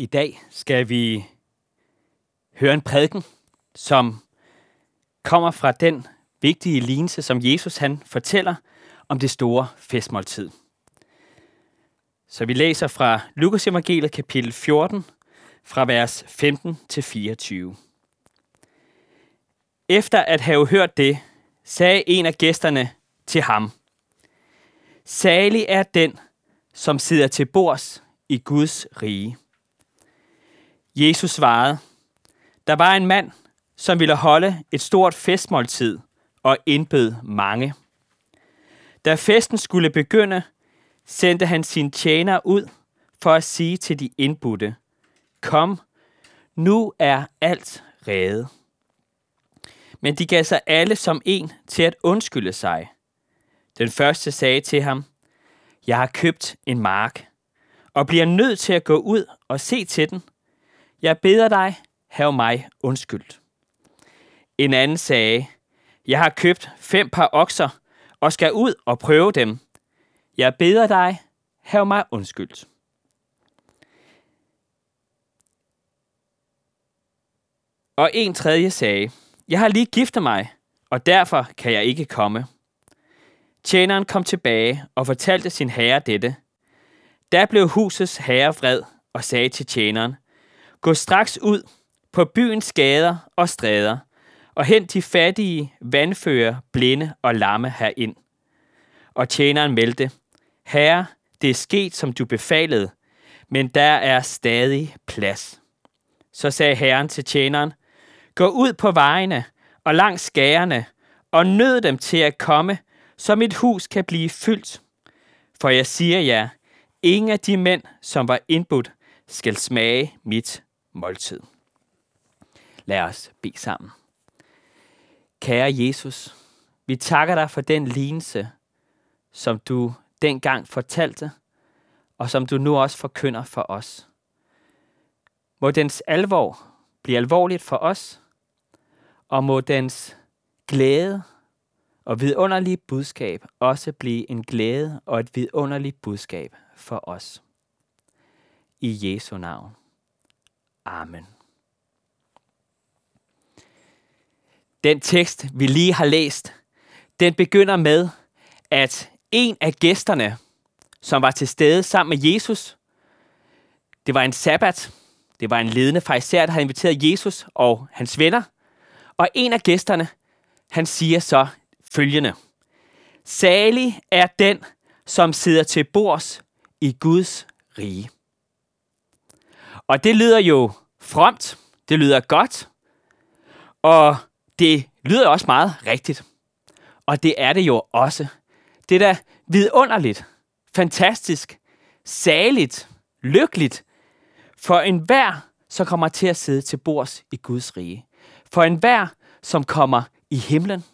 I dag skal vi høre en prædiken, som kommer fra den vigtige lignelse, som Jesus han fortæller om det store festmåltid. Så vi læser fra Lukas evangeliet kapitel 14, fra vers 15 til 24. Efter at have hørt det, sagde en af gæsterne til ham, Salig er den, som sidder til bords i Guds rige. Jesus svarede, der var en mand, som ville holde et stort festmåltid og indbød mange. Da festen skulle begynde, sendte han sin tjener ud for at sige til de indbudte, Kom, nu er alt reddet. Men de gav sig alle som en til at undskylde sig. Den første sagde til ham, Jeg har købt en mark, og bliver nødt til at gå ud og se til den. Jeg beder dig, have mig undskyldt. En anden sagde, Jeg har købt fem par okser, og skal ud og prøve dem. Jeg beder dig, have mig undskyldt. Og en tredje sagde, Jeg har lige giftet mig, og derfor kan jeg ikke komme. Tjeneren kom tilbage og fortalte sin herre dette. Da blev husets herre vred og sagde til tjeneren, Gå straks ud på byens gader og stræder, og hent de fattige, vandfører, blinde og lamme herind. Og tjeneren meldte, Herre, det er sket, som du befalede, men der er stadig plads. Så sagde herren til tjeneren, Gå ud på vejene og langs skærene, og nød dem til at komme, så mit hus kan blive fyldt. For jeg siger jer, ingen af de mænd, som var indbudt, skal smage mit måltid. Lad os bede sammen. Kære Jesus, vi takker dig for den lignelse, som du dengang fortalte, og som du nu også forkynder for os. Må dens alvor blive alvorligt for os, og må dens glæde og vidunderlige budskab også blive en glæde og et vidunderligt budskab for os. I Jesu navn. Amen. Den tekst, vi lige har læst, den begynder med, at en af gæsterne, som var til stede sammen med Jesus, det var en sabbat, det var en ledende fejser, der havde inviteret Jesus og hans venner, og en af gæsterne, han siger så følgende. Salig er den, som sidder til bords i Guds rige. Og det lyder jo fromt, det lyder godt, og det lyder også meget rigtigt. Og det er det jo også. Det er da vidunderligt, fantastisk, saligt, lykkeligt for enhver, som kommer til at sidde til bords i Guds rige. For enhver, som kommer i himlen.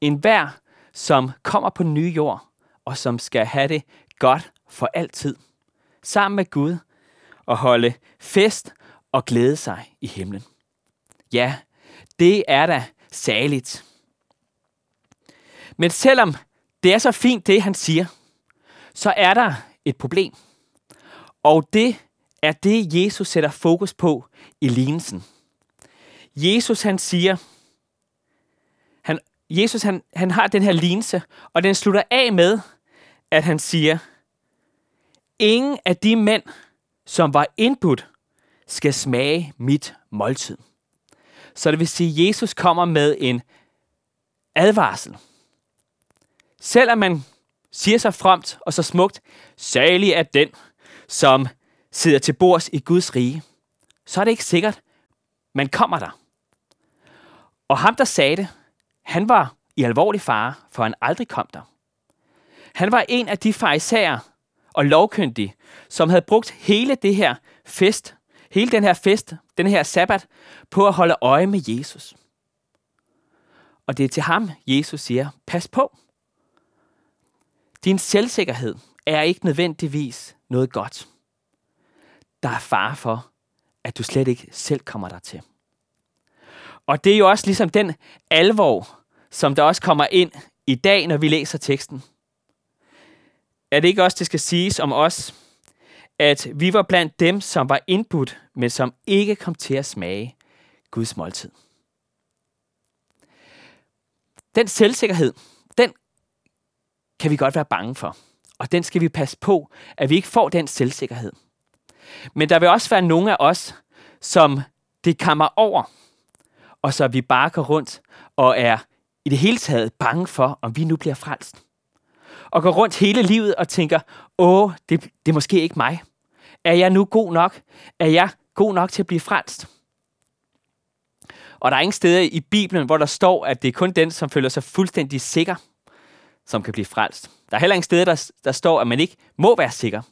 Enhver, som kommer på ny jord, og som skal have det godt for altid. Sammen med Gud og holde fest og glæde sig i himlen. Ja, det er da saligt. Men selvom det er så fint, det han siger, så er der et problem. Og det er det, Jesus sætter fokus på i lignelsen. Jesus han siger, han, Jesus han, han har den her lignelse, og den slutter af med, at han siger, ingen af de mænd, som var indbudt, skal smage mit måltid. Så det vil sige, at Jesus kommer med en advarsel. Selvom man siger sig fremt og så smukt, salig er den, som sidder til bords i Guds rige, så er det ikke sikkert, man kommer der. Og ham, der sagde det, han var i alvorlig fare, for han aldrig kom der. Han var en af de farisæer og lovkyndige, som havde brugt hele det her fest, hele den her fest, den her sabbat, på at holde øje med Jesus. Og det er til ham, Jesus siger, pas på. Din selvsikkerhed er ikke nødvendigvis noget godt. Der er far for, at du slet ikke selv kommer der til. Og det er jo også ligesom den alvor, som der også kommer ind i dag, når vi læser teksten. Er det ikke også, det skal siges om os, at vi var blandt dem, som var indbudt, men som ikke kom til at smage Guds måltid. Den selvsikkerhed, den kan vi godt være bange for. Og den skal vi passe på, at vi ikke får den selvsikkerhed. Men der vil også være nogle af os, som det kommer over, og så vi bare går rundt og er i det hele taget bange for, om vi nu bliver frelst. Og går rundt hele livet og tænker, åh, det, det er måske ikke mig. Er jeg nu god nok? Er jeg god nok til at blive frelst? Og der er ingen steder i Bibelen, hvor der står, at det er kun den, som føler sig fuldstændig sikker, som kan blive frelst. Der er heller ingen steder, der, der står, at man ikke må være sikker.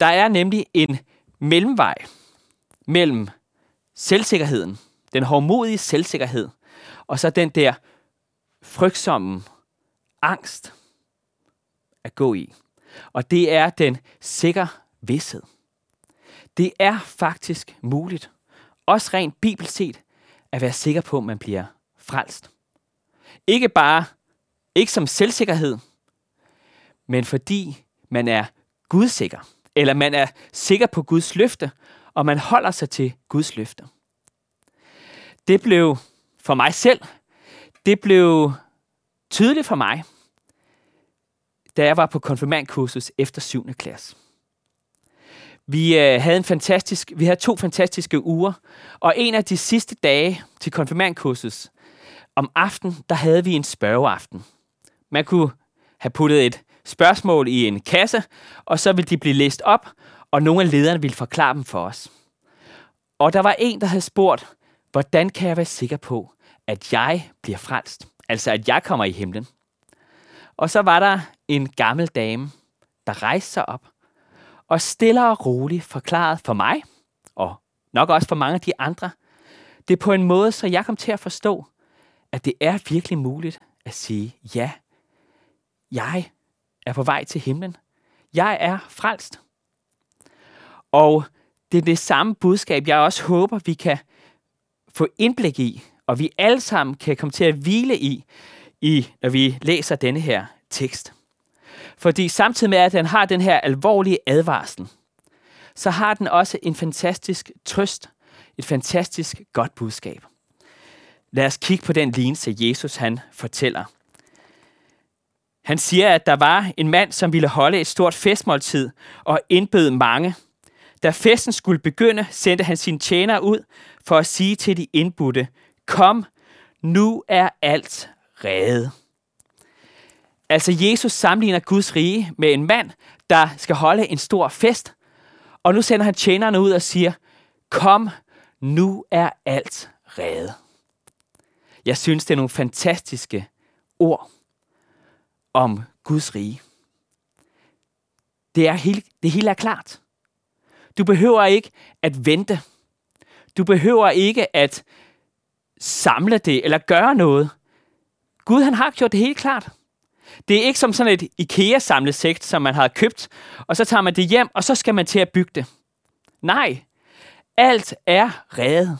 Der er nemlig en mellemvej mellem selvsikkerheden, den hårdmodige selvsikkerhed, og så den der frygtsomme angst at gå i. Og det er den sikre vidshed. Det er faktisk muligt, også rent bibelsk set, at være sikker på, at man bliver frelst. Ikke bare, ikke som selvsikkerhed, men fordi man er gudsikker, eller man er sikker på Guds løfte, og man holder sig til Guds løfte. Det blev for mig selv, det blev tydeligt for mig, da jeg var på konfirmandkursus efter 7. klasse. Vi øh, havde en fantastisk, vi havde to fantastiske uger, og en af de sidste dage til konfirmandkursus, om aften, der havde vi en spørgeaften. Man kunne have puttet et spørgsmål i en kasse, og så ville de blive læst op, og nogle af lederne ville forklare dem for os. Og der var en, der havde spurgt, hvordan kan jeg være sikker på, at jeg bliver frelst? Altså, at jeg kommer i himlen. Og så var der en gammel dame, der rejste sig op og stille og roligt forklarede for mig, og nok også for mange af de andre, det på en måde, så jeg kom til at forstå, at det er virkelig muligt at sige, ja, jeg er på vej til himlen. Jeg er frelst. Og det er det samme budskab, jeg også håber, vi kan få indblik i, og vi alle sammen kan komme til at hvile i, i når vi læser denne her tekst. Fordi samtidig med, at den har den her alvorlige advarsel, så har den også en fantastisk trøst, et fantastisk godt budskab. Lad os kigge på den lignelse, Jesus han fortæller. Han siger, at der var en mand, som ville holde et stort festmåltid og indbød mange. Da festen skulle begynde, sendte han sine tjenere ud for at sige til de indbudte, kom, nu er alt redde. Altså Jesus sammenligner Guds rige med en mand, der skal holde en stor fest. Og nu sender han tjenerne ud og siger, kom, nu er alt reddet. Jeg synes, det er nogle fantastiske ord om Guds rige. Det, er helt, det hele er klart. Du behøver ikke at vente. Du behøver ikke at samle det eller gøre noget. Gud han har gjort det helt klart. Det er ikke som sådan et IKEA-samlesægt, som man har købt, og så tager man det hjem, og så skal man til at bygge det. Nej, alt er reddet.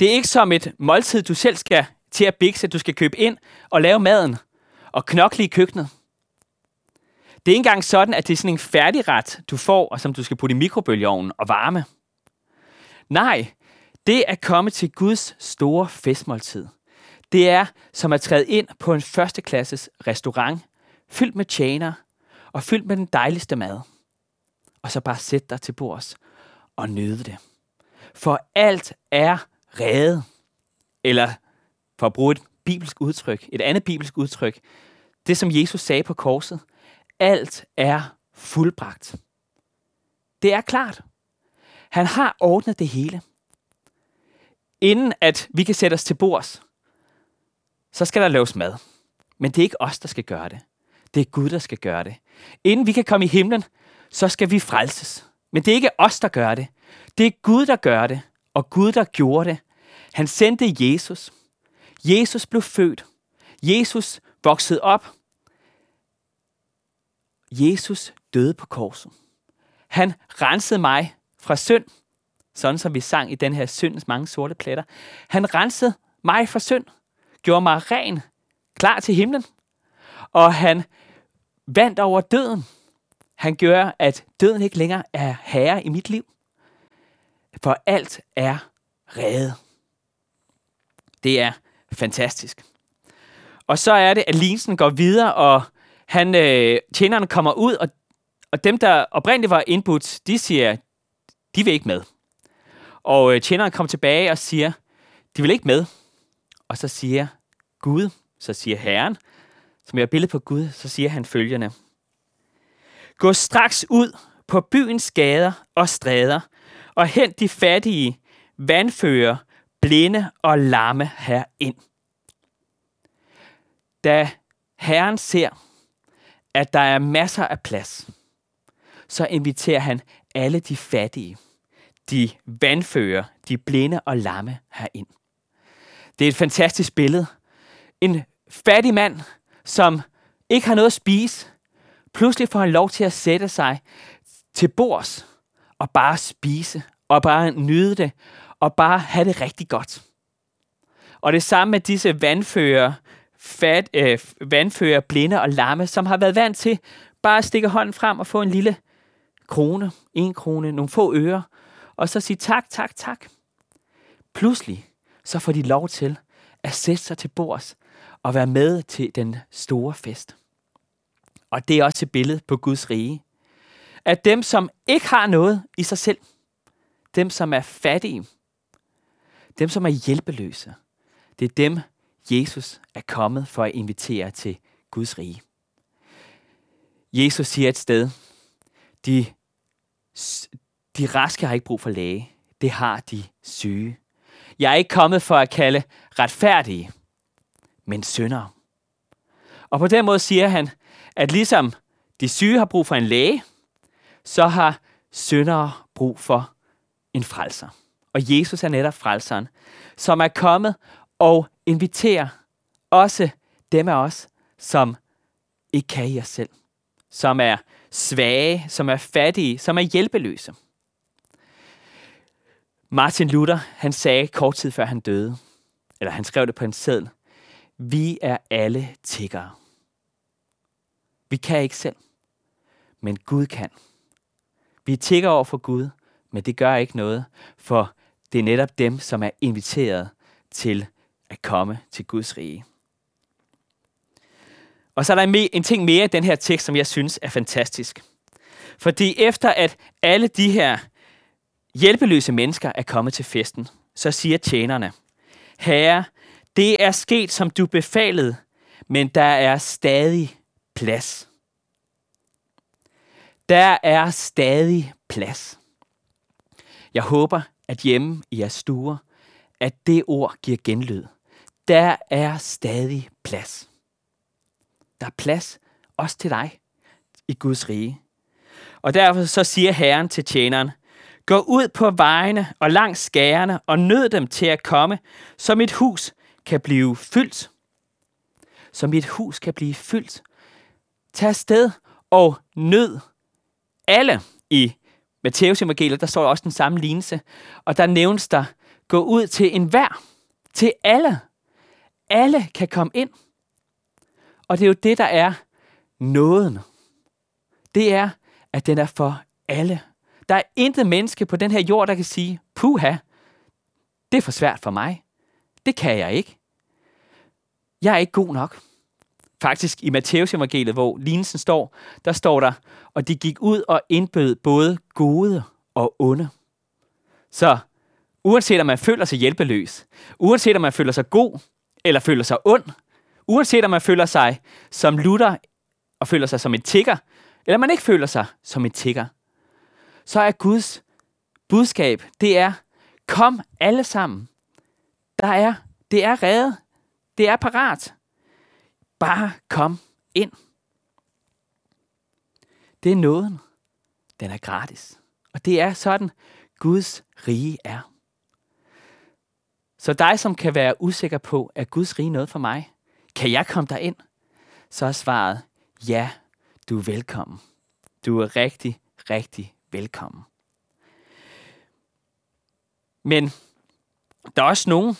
Det er ikke som et måltid, du selv skal til at bikse, du skal købe ind og lave maden og knokle i køkkenet. Det er ikke engang sådan, at det er sådan en færdigret, du får, og som du skal putte i mikrobølgeovnen og varme. Nej, det er komme til Guds store festmåltid – det er som at træde ind på en førsteklasses restaurant, fyldt med tjener og fyldt med den dejligste mad. Og så bare sætte dig til bords og nyde det. For alt er reddet. Eller for at bruge et bibelsk udtryk, et andet bibelsk udtryk, det som Jesus sagde på korset, alt er fuldbragt. Det er klart. Han har ordnet det hele. Inden at vi kan sætte os til bords, så skal der laves mad. Men det er ikke os, der skal gøre det. Det er Gud, der skal gøre det. Inden vi kan komme i himlen, så skal vi frelses. Men det er ikke os, der gør det. Det er Gud, der gør det. Og Gud, der gjorde det. Han sendte Jesus. Jesus blev født. Jesus voksede op. Jesus døde på korset. Han rensede mig fra synd, sådan som vi sang i den her syndens mange sorte pletter. Han rensede mig fra synd gjorde mig ren, klar til himlen. Og han vandt over døden. Han gør, at døden ikke længere er herre i mit liv. For alt er reddet. Det er fantastisk. Og så er det, at Linsen går videre, og han, øh, tjenerne kommer ud, og, og dem, der oprindeligt var indbudt, de siger, de vil ikke med. Og øh, tjeneren kommer tilbage og siger, de vil ikke med. Og så siger Gud, så siger Herren, som er billede på Gud, så siger han følgende. Gå straks ud på byens gader og stræder, og hent de fattige, vandfører, blinde og lamme herind. Da Herren ser, at der er masser af plads, så inviterer han alle de fattige, de vandfører, de blinde og lamme herind. Det er et fantastisk billede. En fattig mand, som ikke har noget at spise, pludselig får han lov til at sætte sig til bords og bare spise, og bare nyde det, og bare have det rigtig godt. Og det samme med disse vandfører, fat, øh, vandfører, blinde og lamme, som har været vant til bare at stikke hånden frem og få en lille krone, en krone, nogle få øre, og så sige tak, tak, tak. Pludselig så får de lov til at sætte sig til bords og være med til den store fest. Og det er også et billede på Guds rige. At dem, som ikke har noget i sig selv, dem, som er fattige, dem, som er hjælpeløse, det er dem, Jesus er kommet for at invitere til Guds rige. Jesus siger et sted, de, de raske har ikke brug for læge, det har de syge. Jeg er ikke kommet for at kalde retfærdige, men syndere. Og på den måde siger han, at ligesom de syge har brug for en læge, så har syndere brug for en frelser. Og Jesus er netop frelseren, som er kommet og inviterer også dem af os, som ikke kan i os selv. Som er svage, som er fattige, som er hjælpeløse. Martin Luther, han sagde kort tid før han døde, eller han skrev det på en seddel, vi er alle tiggere. Vi kan ikke selv, men Gud kan. Vi tigger over for Gud, men det gør ikke noget, for det er netop dem, som er inviteret til at komme til Guds rige. Og så er der en ting mere i den her tekst, som jeg synes er fantastisk. Fordi efter at alle de her hjælpeløse mennesker er kommet til festen, så siger tjenerne, Herre, det er sket, som du befalede, men der er stadig plads. Der er stadig plads. Jeg håber, at hjemme i jeres stuer, at det ord giver genlyd. Der er stadig plads. Der er plads også til dig i Guds rige. Og derfor så siger Herren til tjeneren, Gå ud på vejene og langs skærene og nød dem til at komme, så mit hus kan blive fyldt. Så mit hus kan blive fyldt. Tag afsted og nød alle i Matteus evangeliet, der står også den samme lignelse, og der nævnes der, gå ud til enhver, til alle. Alle kan komme ind. Og det er jo det, der er nåden. Det er, at den er for alle. Der er intet menneske på den her jord, der kan sige, puha, det er for svært for mig. Det kan jeg ikke. Jeg er ikke god nok. Faktisk i Matteus evangeliet, hvor lignelsen står, der står der, og de gik ud og indbød både gode og onde. Så uanset om man føler sig hjælpeløs, uanset om man føler sig god eller føler sig ond, uanset om man føler sig som lutter og føler sig som en tigger, eller man ikke føler sig som en tigger, så er Guds budskab, det er, kom alle sammen. Der er, det er reddet. Det er parat. Bare kom ind. Det er nåden. Den er gratis. Og det er sådan, Guds rige er. Så dig, som kan være usikker på, at Guds rige noget for mig, kan jeg komme der ind? Så er svaret, ja, du er velkommen. Du er rigtig, rigtig velkommen. Men der er også nogen,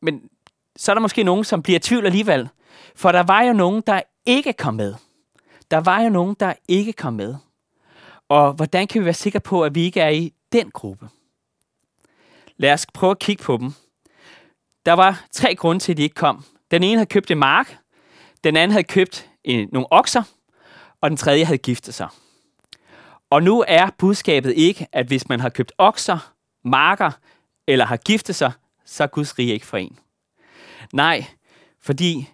men så er der måske nogen, som bliver i tvivl alligevel. For der var jo nogen, der ikke kom med. der var jo nogen, der ikke kom med. Og hvordan kan vi være sikre på, at vi ikke er i den gruppe? Lad os prøve at kigge på dem. Der var tre grunde til, at de ikke kom. Den ene havde købt en mark, den anden havde købt en, nogle okser, og den tredje havde giftet sig. Og nu er budskabet ikke, at hvis man har købt okser, marker eller har giftet sig, så er Guds rige ikke for en. Nej, fordi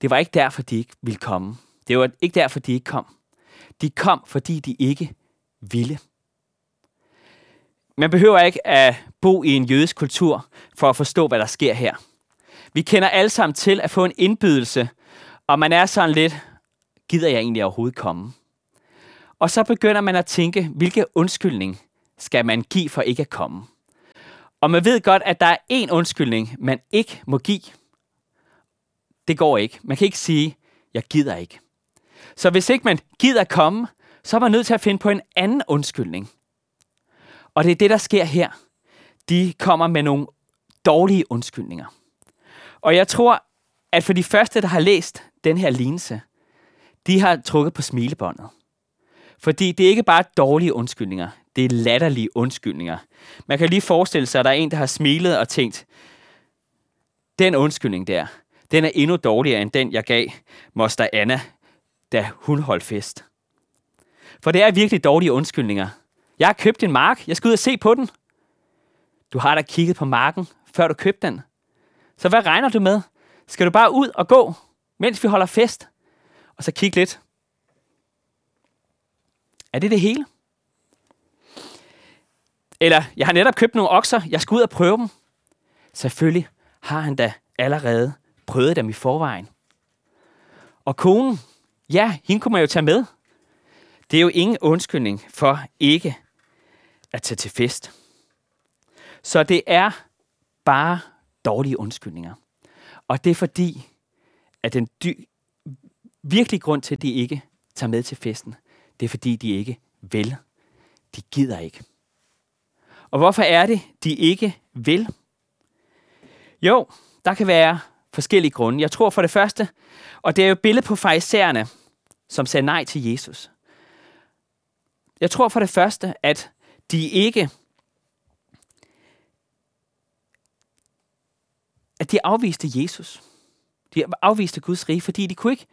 det var ikke derfor, de ikke ville komme. Det var ikke derfor, de ikke kom. De kom, fordi de ikke ville. Man behøver ikke at bo i en jødisk kultur for at forstå, hvad der sker her. Vi kender alle sammen til at få en indbydelse, og man er sådan lidt, gider jeg egentlig overhovedet komme? Og så begynder man at tænke, hvilke undskyldning skal man give for ikke at komme? Og man ved godt, at der er én undskyldning, man ikke må give. Det går ikke. Man kan ikke sige, jeg gider ikke. Så hvis ikke man gider komme, så er man nødt til at finde på en anden undskyldning. Og det er det, der sker her. De kommer med nogle dårlige undskyldninger. Og jeg tror, at for de første, der har læst den her lignelse, de har trukket på smilebåndet. Fordi det er ikke bare dårlige undskyldninger, det er latterlige undskyldninger. Man kan lige forestille sig, at der er en, der har smilet og tænkt, den undskyldning der, den er endnu dårligere end den, jeg gav moster Anna, da hun holdt fest. For det er virkelig dårlige undskyldninger. Jeg har købt en mark, jeg skal ud og se på den. Du har da kigget på marken, før du købte den. Så hvad regner du med? Skal du bare ud og gå, mens vi holder fest? Og så kigge lidt. Er det det hele? Eller, jeg har netop købt nogle okser, jeg skal ud og prøve dem. Selvfølgelig har han da allerede prøvet dem i forvejen. Og konen, ja, hende kunne man jo tage med. Det er jo ingen undskyldning for ikke at tage til fest. Så det er bare dårlige undskyldninger. Og det er fordi, at den dy- virkelig grund til, at de ikke tager med til festen, det er fordi, de ikke vil. De gider ikke. Og hvorfor er det, de ikke vil? Jo, der kan være forskellige grunde. Jeg tror for det første, og det er jo et billede på farisæerne, som sagde nej til Jesus. Jeg tror for det første, at de ikke at de afviste Jesus. De afviste Guds rige, fordi de kunne ikke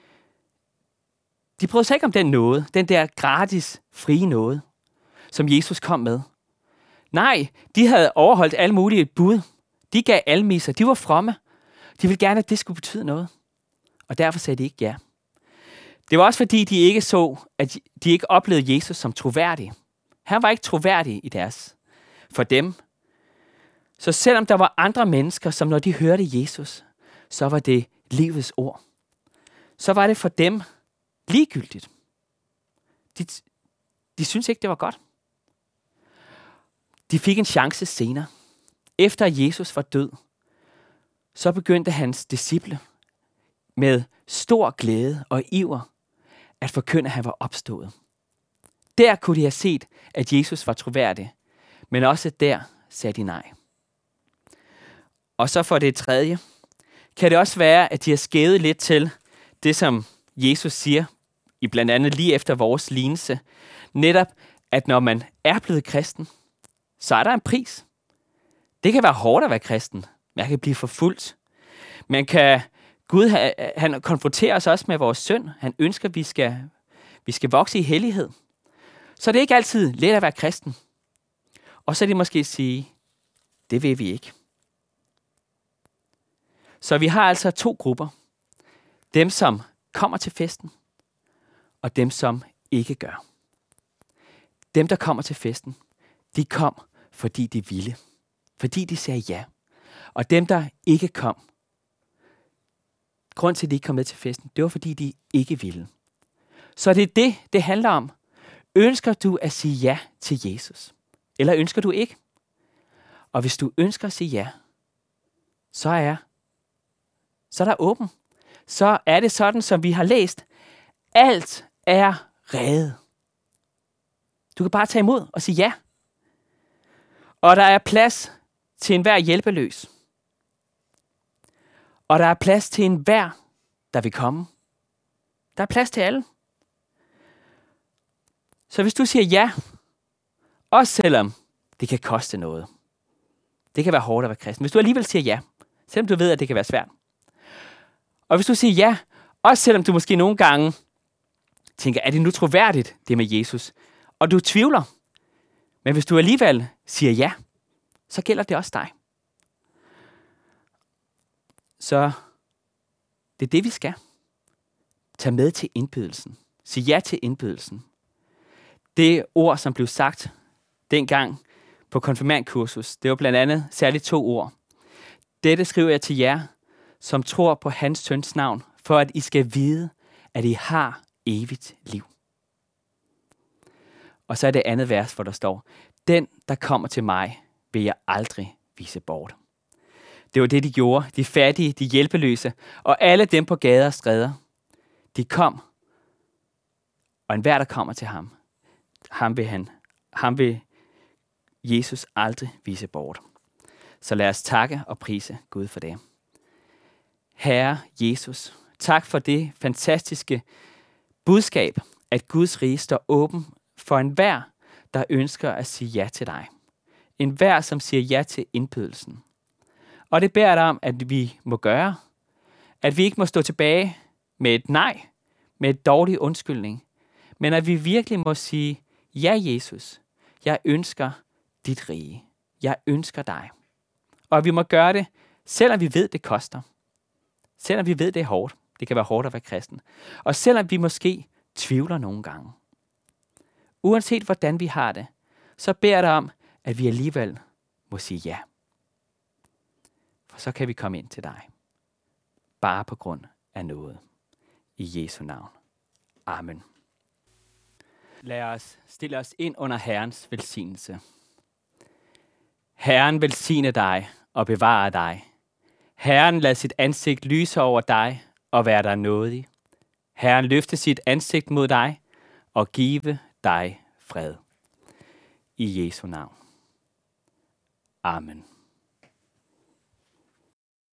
de prøvede sig ikke om den nåde, den der gratis, frie nåde, som Jesus kom med. Nej, de havde overholdt alle mulige bud. De gav almiser, De var fromme. De ville gerne, at det skulle betyde noget. Og derfor sagde de ikke ja. Det var også fordi, de ikke så, at de ikke oplevede Jesus som troværdig. Han var ikke troværdig i deres, for dem. Så selvom der var andre mennesker, som når de hørte Jesus, så var det livets ord. Så var det for dem ligegyldigt. De, de synes ikke, det var godt. De fik en chance senere. Efter Jesus var død, så begyndte hans disciple med stor glæde og iver at forkynde, at han var opstået. Der kunne de have set, at Jesus var troværdig, men også der sagde de nej. Og så for det tredje, kan det også være, at de har skævet lidt til det, som Jesus siger, i blandt andet lige efter vores lignelse, netop, at når man er blevet kristen, så er der en pris. Det kan være hårdt at være kristen. Man kan blive forfulgt. Man kan, Gud han konfronterer os også med vores synd. Han ønsker, at vi skal, vi skal vokse i hellighed. Så det er ikke altid let at være kristen. Og så er det måske sige, det vil vi ikke. Så vi har altså to grupper. Dem, som kommer til festen, og dem, som ikke gør. Dem, der kommer til festen, de kom, fordi de ville. Fordi de sagde ja. Og dem, der ikke kom, grund til, at de ikke kom med til festen, det var, fordi de ikke ville. Så det er det, det handler om. Ønsker du at sige ja til Jesus? Eller ønsker du ikke? Og hvis du ønsker at sige ja, så er, så er der åben. Så er det sådan, som vi har læst. Alt er reddet. Du kan bare tage imod og sige ja. Og der er plads til enhver hjælpeløs. Og der er plads til enhver, der vil komme. Der er plads til alle. Så hvis du siger ja, også selvom det kan koste noget. Det kan være hårdt at være kristen. Hvis du alligevel siger ja, selvom du ved, at det kan være svært. Og hvis du siger ja, også selvom du måske nogle gange tænker, er det nu troværdigt, det med Jesus? Og du tvivler. Men hvis du alligevel siger ja, så gælder det også dig. Så det er det, vi skal. Tag med til indbydelsen. Sig ja til indbydelsen. Det ord, som blev sagt dengang på konfirmandkursus, det var blandt andet særligt to ord. Dette skriver jeg til jer, som tror på hans søns navn, for at I skal vide, at I har evigt liv. Og så er det andet vers, hvor der står, Den, der kommer til mig, vil jeg aldrig vise bort. Det var det, de gjorde. De fattige, de hjælpeløse, og alle dem på gader og stræder. De kom, og enhver, der kommer til ham, ham vil, han, ham vil Jesus aldrig vise bort. Så lad os takke og prise Gud for det. Herre Jesus, tak for det fantastiske budskab, at Guds rige står åben for enhver, der ønsker at sige ja til dig. En hver, som siger ja til indbydelsen. Og det beder dig om, at vi må gøre. At vi ikke må stå tilbage med et nej, med et dårlig undskyldning, men at vi virkelig må sige, ja Jesus, jeg ønsker dit rige. Jeg ønsker dig. Og at vi må gøre det, selvom vi ved, det koster. Selvom vi ved, det er hårdt. Det kan være hårdt at være kristen. Og selvom vi måske tvivler nogle gange. Uanset hvordan vi har det, så beder det om, at vi alligevel må sige ja. For så kan vi komme ind til dig. Bare på grund af noget. I Jesu navn. Amen. Lad os stille os ind under Herrens velsignelse. Herren velsigne dig og bevare dig. Herren lad sit ansigt lyse over dig og være dig nådig. Herren løfte sit ansigt mod dig og give dig fred. I Jesu navn. Amen.